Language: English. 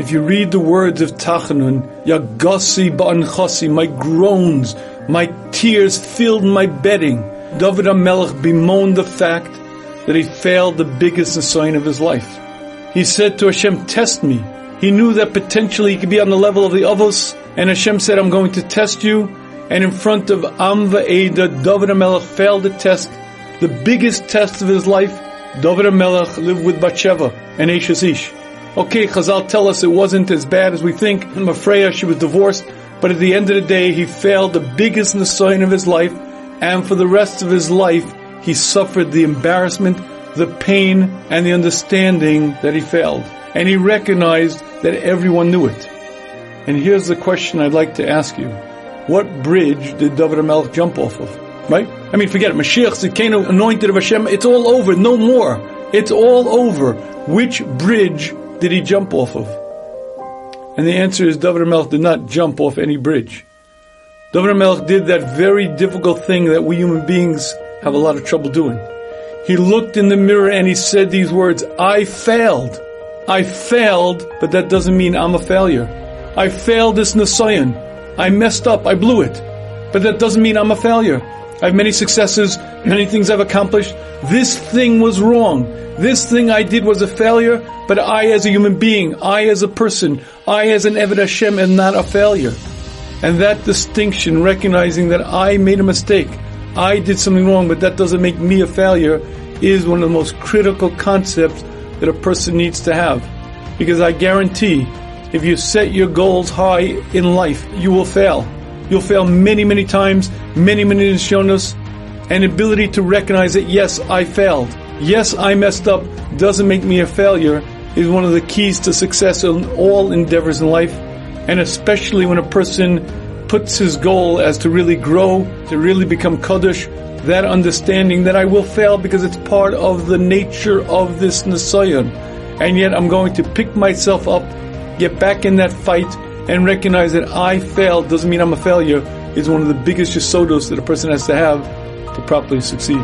If you read the words of Tachanun, Yagasi ba'anchasi, my groans, my tears filled my bedding. David HaMelech bemoaned the fact that he failed the biggest sign of his life. He said to Hashem, test me. He knew that potentially he could be on the level of the Avos, and Hashem said, I'm going to test you. And in front of Amva Eda, David HaMelech failed the test, the biggest test of his life. David HaMelech lived with Bathsheba and Eishes Ish. Okay, Chazal tell us it wasn't as bad as we think. Mafreya, she was divorced, but at the end of the day, he failed the biggest sign of his life, and for the rest of his life, he suffered the embarrassment, the pain, and the understanding that he failed. And he recognized that everyone knew it. And here's the question I'd like to ask you. What bridge did David HaMelech jump off of? Right? I mean, forget it. Mashiach, Zikenu, anointed of Hashem, it's all over. No more. It's all over. Which bridge did he jump off of? And the answer is David HaMelech did not jump off any bridge. David HaMelech did that very difficult thing that we human beings have a lot of trouble doing. He looked in the mirror and he said these words, I failed. I failed, but that doesn't mean I'm a failure. I failed this Nisayon. I messed up. I blew it. But that doesn't mean I'm a failure. I have many successes, many things I've accomplished. This thing was wrong. This thing I did was a failure, but I as a human being, I as a person, I as an Eved Hashem am not a failure. And that distinction, recognizing that I made a mistake, I did something wrong, but that doesn't make me a failure, is one of the most critical concepts that a person needs to have. Because I guarantee, if you set your goals high in life, you will fail. You'll fail many, many times, many, many nisyonos, and ability to recognize that yes, I failed. Yes, I messed up doesn't make me a failure is one of the keys to success in all endeavors in life, and especially when a person puts his goal as to really grow, to really become Kaddish, that understanding that I will fail because it's part of the nature of this Nisayon. And yet I'm going to pick myself up, get back in that fight, and recognize that I failed doesn't mean I'm a failure is one of the biggest yisodos that a person has to have to properly succeed.